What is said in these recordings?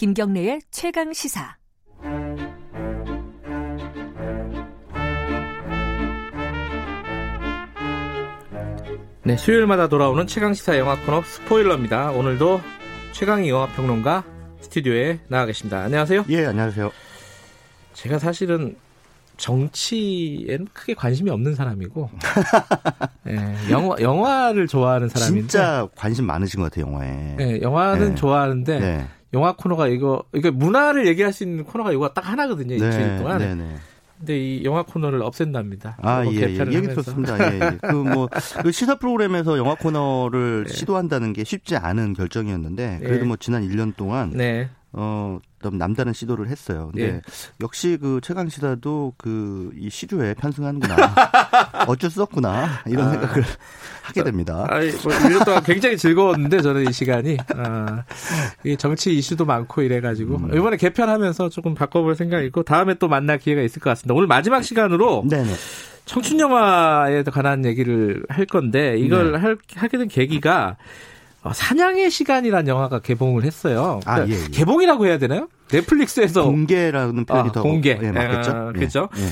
김경래의 최강 시사. 네, 수요일마다 돌아오는 최강 시사 영화 코너 스포일러입니다. 오늘도 최강희 영화 평론가 스튜디오에 나와 계십니다. 안녕하세요. 예, 안녕하세요. 제가 사실은 정치에는 크게 관심이 없는 사람이고, 예, 영화 영화를 좋아하는 사람인데, 진짜 관심 많으신 것 같아요, 영화에. 예, 영화는 네. 좋아하는데 네. 영화 코너가 이거 이게 문화를 얘기할 수 있는 코너가 이거 딱 하나거든요, 일주일 동안. 네, 네. 근데 이 영화 코너를 없앤답니다. 아, 예, 예. 얘기. 좋습니다. 예, 예. 그 뭐, 그 시사 프로그램에서 영화 코너를 네. 시도한다는 게 쉽지 않은 결정이었는데, 그래도 예. 뭐 지난 1년 동안, 네, 어, 좀 남다른 시도를 했어요. 근데 예. 역시 그 최강 시사도 그 이 시류에 편승하는구나. 어쩔 수 없구나. 이런 아. 생각을 하게 됩니다. 아이, 뭐 1년 동안 굉장히 즐거웠는데 저는 이 시간이 아, 이 정치 이슈도 많고 이래 가지고 음. 이번에 개편하면서 조금 바꿔 볼 생각이고 다음에 또 만날 기회가 있을 것 같습니다. 오늘 마지막 시간으로 네네. 청춘 영화에 관한 얘기를 할 건데 이걸 네. 할, 하게 된 계기가 어, 사냥의 시간이라는 영화가 개봉을 했어요. 아, 그러니까 예, 예. 개봉이라고 해야 되나요? 넷플릭스에서 공개라는 표현이 아, 더 공개. 예, 맞겠죠? 아? 예.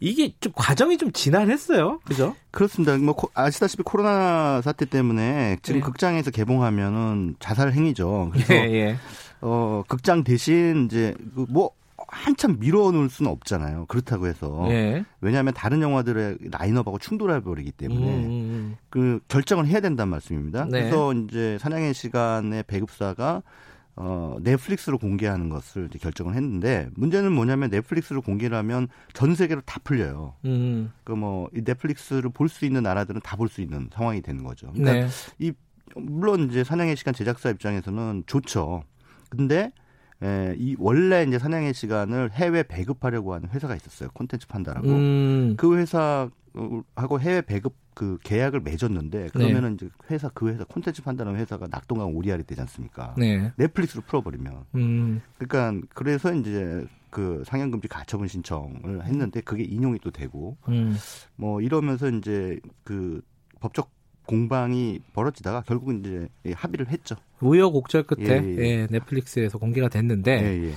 이게 좀 과정이 좀 지난했어요. 그죠? 그렇습니다. 뭐 코- 아시다시피 코로나 사태 때문에 지금 예. 극장에서 개봉하면은 자살 행위죠. 그래서. 어 극장 대신 이제 그뭐 한참 밀어놓을 수는 없잖아요. 그렇다고 해서 예. 왜냐하면 다른 영화들의 라인업하고 충돌해 버리기 때문에 음, 음, 그 결정을 해야 된다는 말씀입니다. 네. 그래서 이제 사냥의 시간의 배급사가 어, 넷플릭스로 공개하는 것을 이제 결정을 했는데 문제는 뭐냐면 넷플릭스로 공개를 하면 전 세계로 다 풀려요. 음. 그뭐이 넷플릭스를 볼 수 있는 나라들은 다 볼 수 있는 상황이 되는 거죠. 그러니까 네. 물론 이제 사냥의 시간 제작사 입장에서는 좋죠. 근데 에, 이 원래 이제 사냥의 시간을 해외 배급하려고 하는 회사가 있었어요. 콘텐츠 판다라고. 음. 그 회사하고 해외 배급 그 계약을 맺었는데 그러면은 이제 회사 그 회사 콘텐츠 판다는 회사가 낙동강 오리알이 되지 않습니까? 네. 넷플릭스로 풀어버리면. 음. 그러니까 그래서 이제 그 상영금지 가처분 신청을 했는데 그게 인용이 또 되고 음. 뭐 이러면서 이제 그 법적 공방이 벌어지다가 결국은 이제 예, 합의를 했죠. 우여곡절 끝에 예, 예. 예, 넷플릭스에서 공개가 됐는데 예, 예.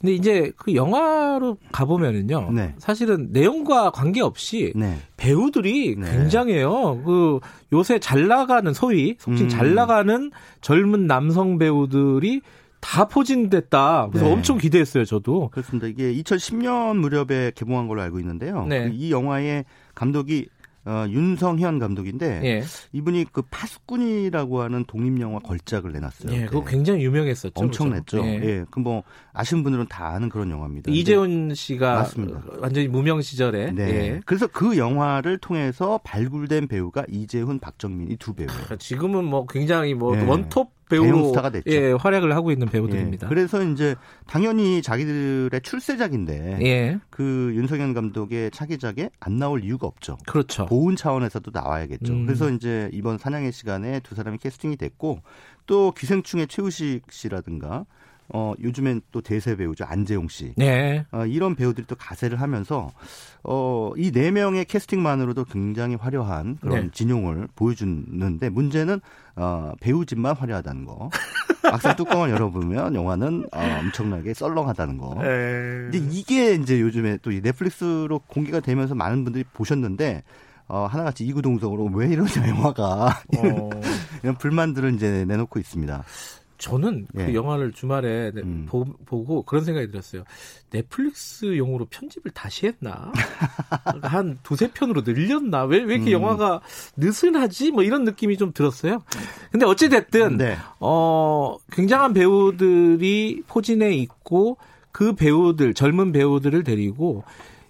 근데 이제 그 영화로 가보면은요 네. 사실은 내용과 관계없이 네. 배우들이 네. 굉장해요. 그 요새 잘 나가는 소위 속칭 음. 잘 나가는 젊은 남성 배우들이 다 포진됐다. 그래서 네. 엄청 기대했어요, 저도. 그렇습니다. 이게 2010년 무렵에 개봉한 걸로 알고 있는데요. 네. 이 영화의 감독이 어, 윤성현 감독인데 예. 이분이 그 파수꾼이라고 하는 독립 영화 걸작을 내놨어요. 예, 그거 네. 굉장히 유명했었죠. 엄청 그죠? 냈죠. 예. 예. 그 뭐 아시는 분들은 다 아는 그런 영화입니다. 이재훈 씨가 맞습니다. 완전히 무명 시절에 네. 예. 그래서 그 영화를 통해서 발굴된 배우가 이재훈, 박정민 이 두 배우예요. 그러니까 지금은 뭐 굉장히 뭐 예. 원톱 배우로 스타가 됐죠. 예, 활약을 하고 있는 배우들입니다. 예. 그래서 이제 당연히 자기들의 출세작인데 예. 그 윤석현 감독의 차기작에 안 나올 이유가 없죠. 그렇죠. 보훈 차원에서도 나와야겠죠. 음. 그래서 이제 이번 사냥의 시간에 두 사람이 캐스팅이 됐고 또 기생충의 최우식 씨라든가 어 요즘엔 또 대세 배우죠 안재용 씨. 네. 어, 이런 배우들이 또 가세를 하면서 어, 이 네 명의 캐스팅만으로도 굉장히 화려한 그런 네. 진용을 보여주는데 문제는 어, 배우진만 화려하다는 거. 막상 뚜껑을 열어보면 영화는 어, 엄청나게 썰렁하다는 거. 네. 근데 이게 이제 요즘에 또 이 넷플릭스로 공개가 되면서 많은 분들이 보셨는데 어, 하나같이 이구동성으로 왜 이러냐 영화가 어, 이런 불만들을 이제 내놓고 있습니다. 저는 그 예. 영화를 주말에 네, 음. 보, 고 그런 생각이 들었어요. 넷플릭스용으로 편집을 다시 했나? 한 두세 편으로 늘렸나? 왜, 왜 이렇게 음. 영화가 느슨하지? 뭐 이런 느낌이 좀 들었어요. 근데 어찌됐든, 네. 어, 굉장한 배우들이 포진해 있고 그 배우들, 젊은 배우들을 데리고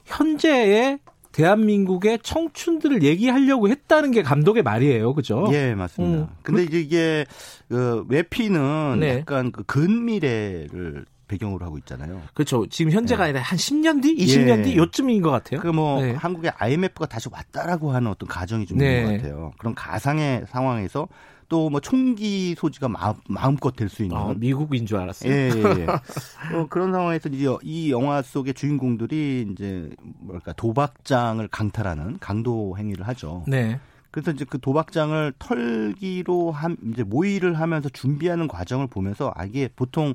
현재의 대한민국의 청춘들을 얘기하려고 했다는 게 감독의 말이에요. 그죠? 예, 맞습니다. 음. 근데 이제 이게 그 외피는 네. 약간 그 근미래를 배경으로 하고 있잖아요. 그렇죠. 지금 현재가 네. 아니라 한 10년 뒤, 20년 예. 뒤 요쯤인 것 같아요. 그뭐 네. 한국의 IMF가 다시 왔다라고 하는 어떤 가정이 좀 네. 있는 것 같아요. 그런 가상의 상황에서 또 뭐 총기 소지가 마음, 마음껏 될 수 있는 아, 미국인 줄 알았어요. 예, 예, 예. 어, 그런 상황에서 이제 이 영화 속의 주인공들이 이제 뭐랄까 도박장을 강탈하는 강도 행위를 하죠. 네. 그래서 이제 그 도박장을 털기로 한 이제 모의를 하면서 준비하는 과정을 보면서 아 이게 보통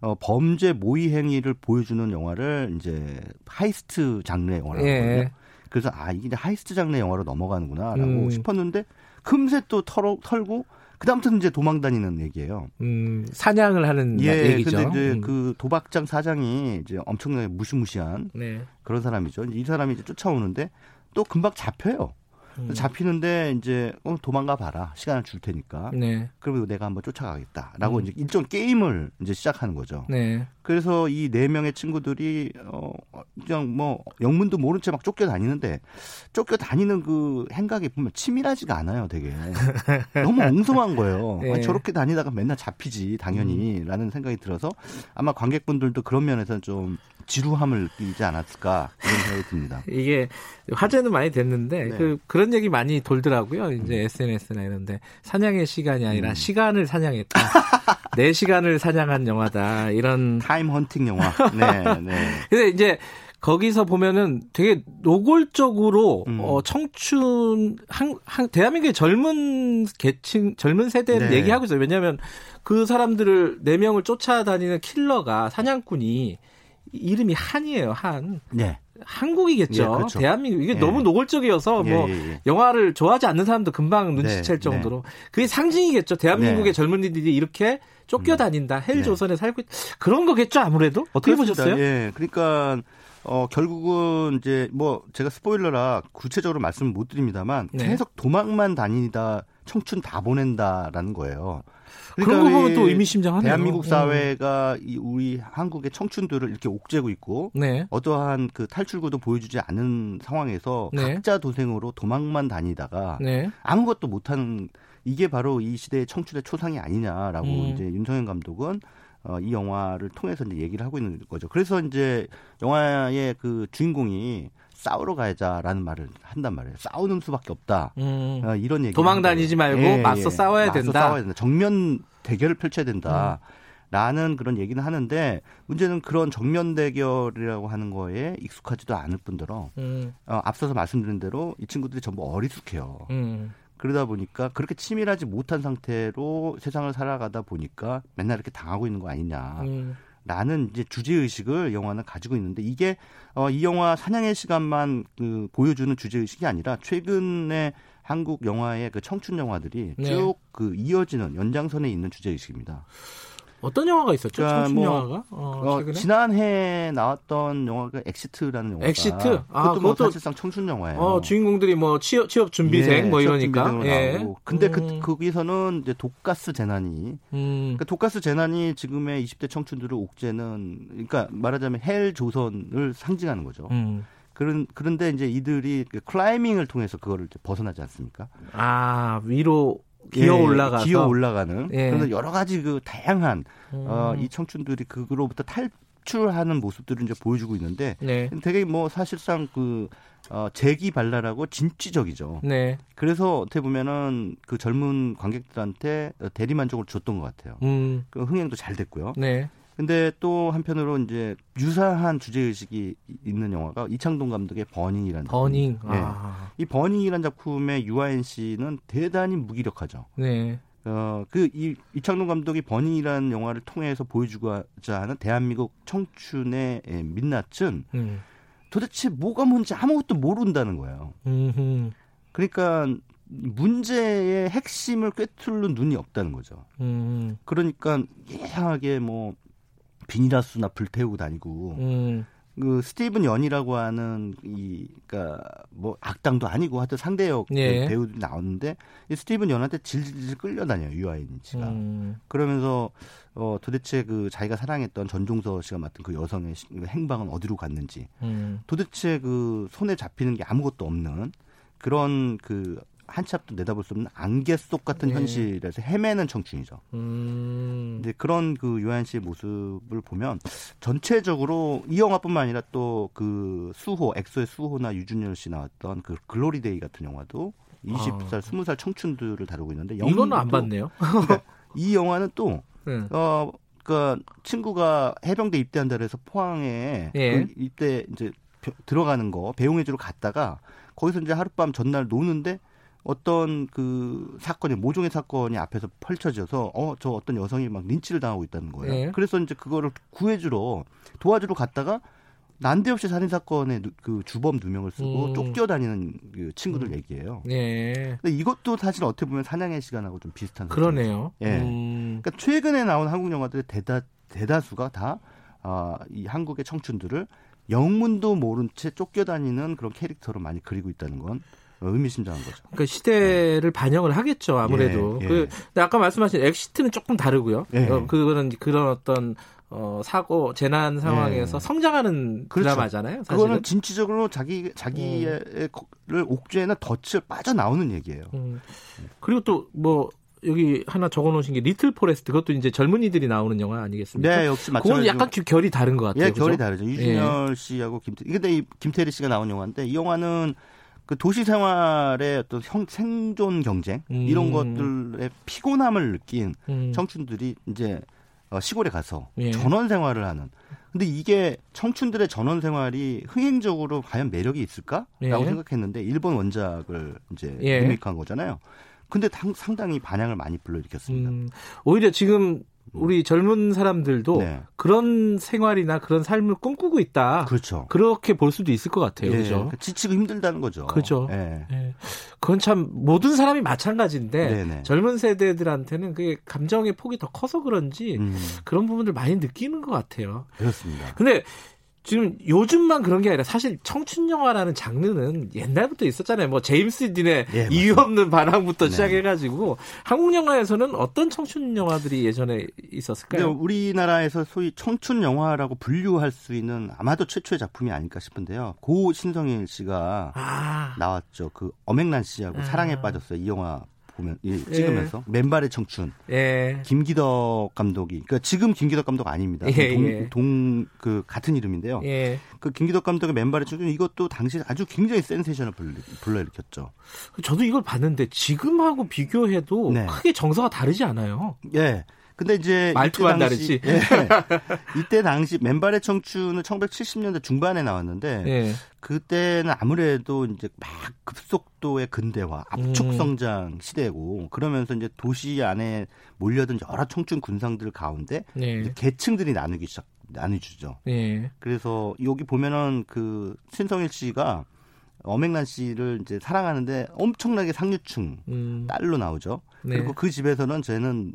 어 범죄 모의 행위를 보여주는 영화를 이제 heist 장르의 영화라고 예. 하거든요. 그래서 아 이게 heist 장르의 영화로 넘어가는구나라고 음. 싶었는데 금세 또 털어, 털고 그다음부터는 이제 도망 다니는 얘기예요. 음, 사냥을 하는 예, 얘기죠. 근데 이제 음. 그 도박장 사장이 이제 엄청나게 무시무시한 네. 그런 사람이죠. 이 사람이 이제 쫓아오는데 또 금방 잡혀요. 음. 잡히는데 이제 어, 도망가 봐라. 시간을 줄 테니까. 네. 그러면 내가 한번 쫓아가겠다라고 음. 이제 일종 게임을 이제 시작하는 거죠. 네. 그래서 이 네 명의 친구들이 어 그냥 뭐 영문도 모른 채 막 쫓겨 다니는데 쫓겨 다니는 그 행각이 보면 치밀하지가 않아요, 되게. 너무 엉성한 거예요. 예. 아니, 저렇게 다니다가 맨날 잡히지 당연히라는 생각이 들어서 아마 관객분들도 그런 면에서 좀 지루함을 느끼지 않았을까 그런 생각이 듭니다. 이게 화제는 많이 됐는데 네. 그 그런 얘기 많이 돌더라고요. 이제 SNS나 이런데 사냥의 시간이 아니라 음. 시간을 사냥했다. 내 시간을 사냥한 영화다. 이런 타임 헌팅 영화. 네, 네. 근데 이제 거기서 보면은 되게 노골적으로 음. 어, 청춘 한, 한 대한민국의 젊은 계층 젊은 세대를 네. 얘기하고 있어요. 왜냐하면 그 사람들을 네 명을 쫓아다니는 킬러가 사냥꾼이 이름이 한이에요. 한 네. 한국이겠죠. 예, 그렇죠. 대한민국 이게 예. 너무 노골적이어서 예, 뭐 예, 예. 영화를 좋아하지 않는 사람도 금방 눈치챌 네, 정도로 그게 상징이겠죠. 대한민국의 네. 젊은이들이 이렇게 쫓겨 다닌다. 헬 네. 조선에 살고 있... 그런 거겠죠. 아무래도 어떻게 그렇습니다. 보셨어요? 예. 그러니까 어 결국은 이제 뭐 제가 스포일러라 구체적으로 말씀을 못 드립니다만 네. 계속 도망만 다니다 청춘 다 보낸다라는 거예요. 그런 거 보면 이또 의미심장하네요. 대한민국 음. 사회가 이 우리 한국의 청춘들을 이렇게 옥죄고 있고 네. 어떠한 그 탈출구도 보여주지 않은 상황에서 네. 각자 도생으로 도망만 다니다가 네. 아무것도 못하는 이게 바로 이 시대의 청춘의 초상이 아니냐라고 음. 이제 윤성현 감독은 어, 이 영화를 통해서 이제 얘기를 하고 있는 거죠. 그래서 이제 영화의 그 주인공이 싸우러 가자라는 말을 한단 말이에요. 싸우는 수밖에 없다. 음. 어, 이런 얘기. 도망 다니지 말고 맞서 싸워야 된다. 싸워야 된다. 정면 대결을 펼쳐야 된다. 라는 그런 얘기는 하는데 문제는 그런 정면 대결이라고 하는 거에 익숙하지도 않을 뿐더러 음. 어, 앞서서 말씀드린 대로 이 친구들이 전부 어리숙해요. 음. 그러다 보니까 그렇게 치밀하지 못한 상태로 세상을 살아가다 보니까 맨날 이렇게 당하고 있는 거 아니냐. 음. 라는 이제 주제 의식을 영화는 가지고 있는데 이게 어, 이 영화 사냥의 시간만 그 보여주는 주제 의식이 아니라 최근에 한국 영화의 그 청춘 영화들이 네. 쭉그 이어지는 연장선에 있는 주제 의식입니다. 어떤 영화가 있었죠? 그러니까 청춘 뭐, 영화가? 어, 어? 지난해 나왔던 영화가 엑시트라는 영화가 엑시트? 아, 그것도 뭐 그것도- 사실상 청춘 영화예요. 어, 주인공들이 뭐 취업, 취업 준비생 예, 뭐 이러니까. 예. 나오고. 근데 음. 그 거기서는 이제 독가스 재난이 음. 그 독가스 재난이 지금의 20대 청춘들을 옥죄는 그러니까 말하자면 헬 조선을 상징하는 거죠. 음. 그런 그런데 이제 이들이 그 클라이밍을 통해서 그거를 벗어나지 않습니까? 아, 위로 기어 예, 올라가서. 기어 올라가는. 예. 그래서 여러 가지 그 다양한 음. 어, 이 청춘들이 그로부터 탈출하는 모습들을 이제 보여주고 있는데 네. 되게 뭐 사실상 그 어, 재기발랄하고 진취적이죠. 네. 그래서 어떻게 보면은 그 젊은 관객들한테 대리만족을 줬던 것 같아요. 음. 그 흥행도 잘 됐고요. 네. 근데 또 한편으로 이제 유사한 주제 의식이 있는 영화가 이창동 감독의 버닝이라는 버닝. 예. 아. 이 버닝이라는 작품의 유아인 씨는 대단히 무기력하죠. 네. 어, 그, 이, 이창동 감독이 버닝이라는 영화를 통해서 보여주고자 하는 대한민국 청춘의 예, 민낯은 음. 도대체 뭐가 뭔지 아무것도 모른다는 거예요. 음. 그러니까 문제의 핵심을 꿰뚫는 눈이 없다는 거죠. 음. 그러니까 이상하게 뭐 비닐하우스나 불태우고 다니고 음. 그 스티븐 연이라고 하는 이 그러니까 뭐 악당도 아니고 하여튼 상대역 예. 배우들이 나오는데 이 스티븐 연한테 질질 끌려다녀요 유아인 씨가 음. 그러면서 어 도대체 그 자기가 사랑했던 전종서 씨가 맡은 그 여성의 시- 행방은 어디로 갔는지 음. 도대체 그 손에 잡히는 게 아무것도 없는 그런 그 한치 앞도 내다볼 수 없는 안개 속 같은 예. 현실에서 헤매는 청춘이죠. 음. 근데 그런 그 유아인 씨의 모습을 보면 전체적으로 이 영화뿐만 아니라 또 그 수호 엑소의 수호나 류준열 씨 나왔던 그 글로리데이 같은 영화도 20살, 아. 20살 청춘들을 다루고 있는데 이거는 안 봤네요. 이 영화는 또 음. 어, 그 친구가 해병대 입대한다 그래서 포항에 예. 그 입대 이제 벼- 들어가는 거 배웅해주러 갔다가 거기서 이제 하룻밤 전날 노는데 어떤 그 사건이 모종의 사건이 앞에서 펼쳐져서 어 저 어떤 여성이 막 린치를 당하고 있다는 거예요. 네. 그래서 이제 그거를 구해주러 도와주러 갔다가 난데없이 살인 사건에 그 주범 두 명을 쓰고 음. 쫓겨다니는 그 친구들 얘기예요. 네. 근데 이것도 사실 어떻게 보면 사냥의 시간하고 좀 비슷한 그러네요. 예. 음. 그러니까 최근에 나온 한국 영화들의 대다 대다수가 다 아, 이 한국의 청춘들을 영문도 모른 채 쫓겨다니는 그런 캐릭터로 많이 그리고 있다는 건 의미심장한 거죠. 그러니까 시대를 반영을 하겠죠 아무래도. 예, 예. 그 근데 아까 말씀하신 엑시트는 조금 다르고요. 예. 어, 그거는 그런 어떤 어, 사고 재난 상황에서 예. 성장하는 그렇죠. 드라마잖아요. 사실은. 그거는 진취적으로 자기 자기의 를 옥죄나 덫을 빠져 나오는 얘기예요. 음. 그리고 또 뭐 여기 하나 적어놓으신 게 리틀 포레스트 그것도 이제 젊은이들이 나오는 영화 아니겠습니까? 네, 역시 그건 마찬가지로 약간 기- 결이 다른 것 같아요. 예, 그죠? 결이 다르죠. 류준열 씨하고 김태 근데 이 김태리 씨가 나온 영화인데 이 영화는 그 도시 생활의 어떤 형, 생존 경쟁 음. 이런 것들의 피곤함을 느낀 음. 청춘들이 이제 어, 시골에 가서 예. 전원 생활을 하는. 근데 이게 청춘들의 전원 생활이 흥행적으로 과연 매력이 있을까라고 예. 생각했는데 일본 원작을 이제 예. 리메이크한 거잖아요. 근데 당- 상당히 반향을 많이 불러일으켰습니다. 음, 오히려 지금 우리 젊은 사람들도 네. 그런 생활이나 그런 삶을 꿈꾸고 있다. 그렇죠. 그렇게 볼 수도 있을 것 같아요. 예, 그죠? 그러니까 지치고 힘들다는 거죠. 그죠. 예. 예. 그건 참 모든 사람이 마찬가지인데 네네. 젊은 세대들한테는 그게 감정의 폭이 더 커서 그런지 음, 그런 부분들 많이 느끼는 것 같아요. 그렇습니다. 근데 지금 요즘만 그런 게 아니라 사실 청춘 영화라는 장르는 옛날부터 있었잖아요. 뭐 제임스 딘의 예, 이유 없는 반항부터 네. 시작해가지고 한국 영화에서는 어떤 청춘 영화들이 예전에 있었을까요? 우리나라에서 소위 청춘 영화라고 분류할 수 있는 아마도 최초의 작품이 아닐까 싶은데요. 고 신성일 씨가 아, 나왔죠. 그 엄앵란 씨하고 아. 사랑에 빠졌어요. 이 영화 보면 이 찍으면서 맨발의 청춘 예, 김기덕 감독이 그러니까 지금 김기덕 감독 아닙니다. 예, 예. 동그 같은 이름인데요. 예. 그 김기덕 감독의 맨발의 청춘 이것도 당시 아주 굉장히 센세이션을 불러- 불러 일으켰죠. 저도 이걸 봤는데 지금하고 비교해도 네. 크게 정서가 다르지 않아요. 예. 근데 이제 당시- 다르지. 예. 이때 당시 맨발의 청춘은 1970년대 중반에 나왔는데 예. 그때는 아무래도 이제 막 급속도의 근대화, 압축 음. 성장 시대고 그러면서 이제 도시 안에 몰려든 여러 청춘 군상들 가운데 예. 계층들이 나누기 시작 나뉘주죠. 예. 그래서 여기 보면은 그 신성일 씨가 엄앵란 씨를 이제 사랑하는데 엄청나게 상류층 음. 딸로 나오죠. 네. 그리고 그 집에서는 쟤는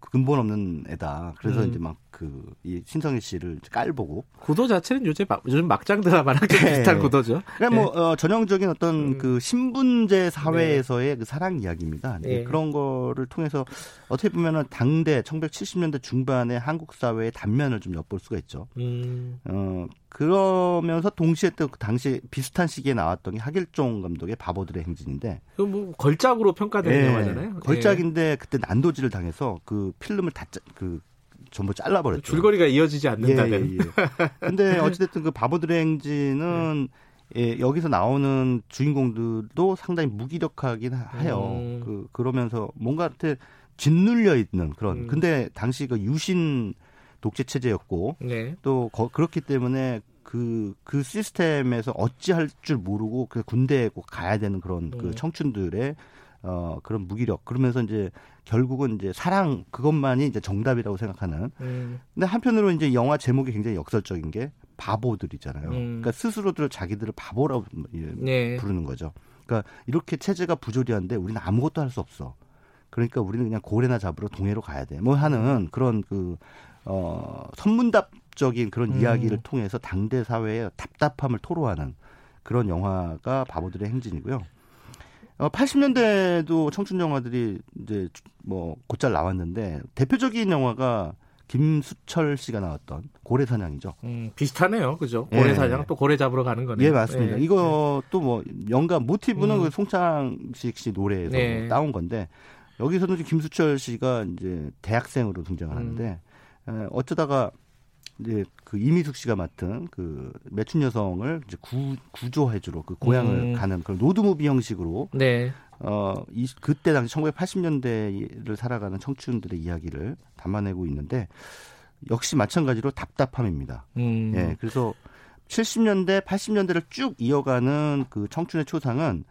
근본 없는 애다. 그래서 음. 이제 막 그 이 신성일 씨를 깔보고 구도 자체는 요즘 막, 요즘 막장 드라마랑 좀 네. 비슷한 구도죠. 그냥 뭐 어, 전형적인 어떤 음. 그 신분제 사회에서의 그 사랑 이야기입니다. 네, 네. 그런 거를 통해서 어떻게 보면은 당대 1970년대 중반의 한국 사회의 단면을 좀 엿볼 수가 있죠. 음. 어 그러면서 동시에 또 그 당시 비슷한 시기에 나왔 던 게 하길종 감독의 바보들의 행진인데 이거 뭐 걸작으로 평가되는 예, 영화잖아요. 걸작인데 그때 난도질을 당해서 그 필름을 다그 전부 예. 잘라버렸죠. 줄거리가 이어지지 않는다는. 예, 예, 예. 근데 어찌됐든 그 바보들의 행진은 예, 여기서 나오는 주인공들도 상당히 무기력하긴 하- 해요. 음. 그 그러면서 뭔가 이렇게 짓눌려 있는 그런. 음. 근데 당시 그 유신 독재 체제였고 네. 또 거- 그렇기 때문에 그, 그 시스템에서 어찌할 줄 모르고 그 군대에 꼭 가야 되는 그런 그 음. 청춘들의 어, 그런 무기력. 그러면서 이제 결국은 이제 사랑 그것만이 이제 정답이라고 생각하는. 음. 근데 한편으로 이제 영화 제목이 굉장히 역설적인 게 바보들이잖아요. 음. 그러니까 스스로들 자기들을 바보라고 예, 네. 부르는 거죠. 그러니까 이렇게 체제가 부조리한데 우리는 아무것도 할 수 없어. 그러니까 우리는 그냥 고래나 잡으러 동해로 가야 돼. 뭐 하는 그런 그, 어, 선문답 적인 그런 음. 이야기를 통해서 당대 사회의 답답함을 토로하는 그런 영화가 바보들의 행진이고요. 어, 80년대도 청춘 영화들이 이제 뭐 곧잘 나왔는데 대표적인 영화가 김수철 씨가 나왔던 고래 사냥이죠. 음, 비슷하네요. 그죠? 예. 고래 사냥 또 고래 잡으러 가는 거네요. 예, 맞습니다. 예. 이것도 뭐 영감 모티브는 음. 그 송창식 씨 노래에서 네. 따온 건데 여기서는 김수철 씨가 이제 대학생으로 등장을 하는데 음. 에, 어쩌다가 이제 그 이미숙 씨가 맡은 그 매춘 여성을 이제 구, 구조해주러 그 고향을 음. 가는 그런 로드무비 형식으로 네. 어, 이, 그때 당시 1980년대를 살아가는 청춘들의 이야기를 담아내고 있는데 역시 마찬가지로 답답함입니다. 음. 예, 그래서 70년대, 80년대를 쭉 이어가는 그 청춘의 초상은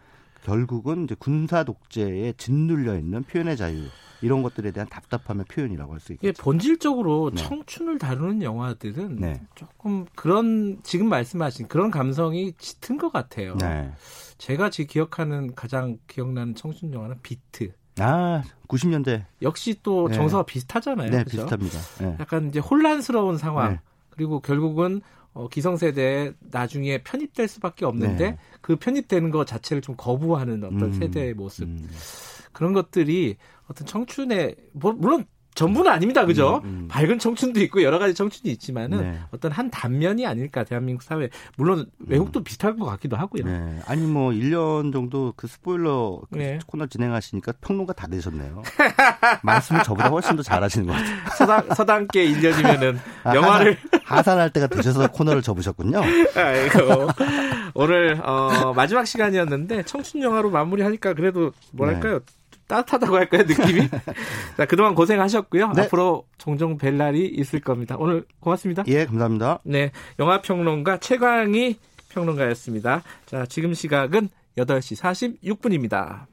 결국은 이제 군사 독재에 짓눌려 있는 표현의 자유 이런 것들에 대한 답답함의 표현이라고 할수 이게 있겠죠. 본질적으로 네. 청춘을 다루는 영화들은 네. 조금 그런 지금 말씀하신 그런 감성이 짙은 것 같아요. 네. 제가 지금 기억하는 가장 기억나는 청춘 영화는 비트. 아, 90년대. 역시 또 네. 정서가 비슷하잖아요. 네, 그죠? 비슷합니다. 네. 약간 이제 혼란스러운 상황 네. 그리고 결국은 어, 기성세대에 나중에 편입될 수밖에 없는데 네. 그 편입되는 것 자체를 좀 거부하는 어떤 음, 세대의 모습 음. 그런 것들이 어떤 청춘의 뭐, 물론 전부는 아닙니다, 그죠? 음, 음. 밝은 청춘도 있고 여러 가지 청춘이 있지만은 네. 어떤 한 단면이 아닐까 대한민국 사회. 물론 외국도 비슷한 것 같기도 하고요. 네. 아니 뭐 1년 정도 그 스포일러 그 네. 코너 진행하시니까 평론가 다 되셨네요. 말씀을 저보다 훨씬 더 잘하시는 것 같아요. 서당, 서당계 1년이면은 아, 영화를 하산, 할 때가 되셔서 코너를 접으셨군요. 아이고. 오늘 어, 마지막 시간이었는데 청춘 영화로 마무리하니까 그래도 뭐랄까요? 좀 따뜻하다고 할까요 느낌이? 자 그동안 고생하셨고요. 네. 앞으로 종종 뵐 날이 있을 겁니다. 오늘 고맙습니다. 예, 감사합니다. 네, 영화 평론가 최광희 평론가였습니다. 자 지금 시각은 8시 46분입니다.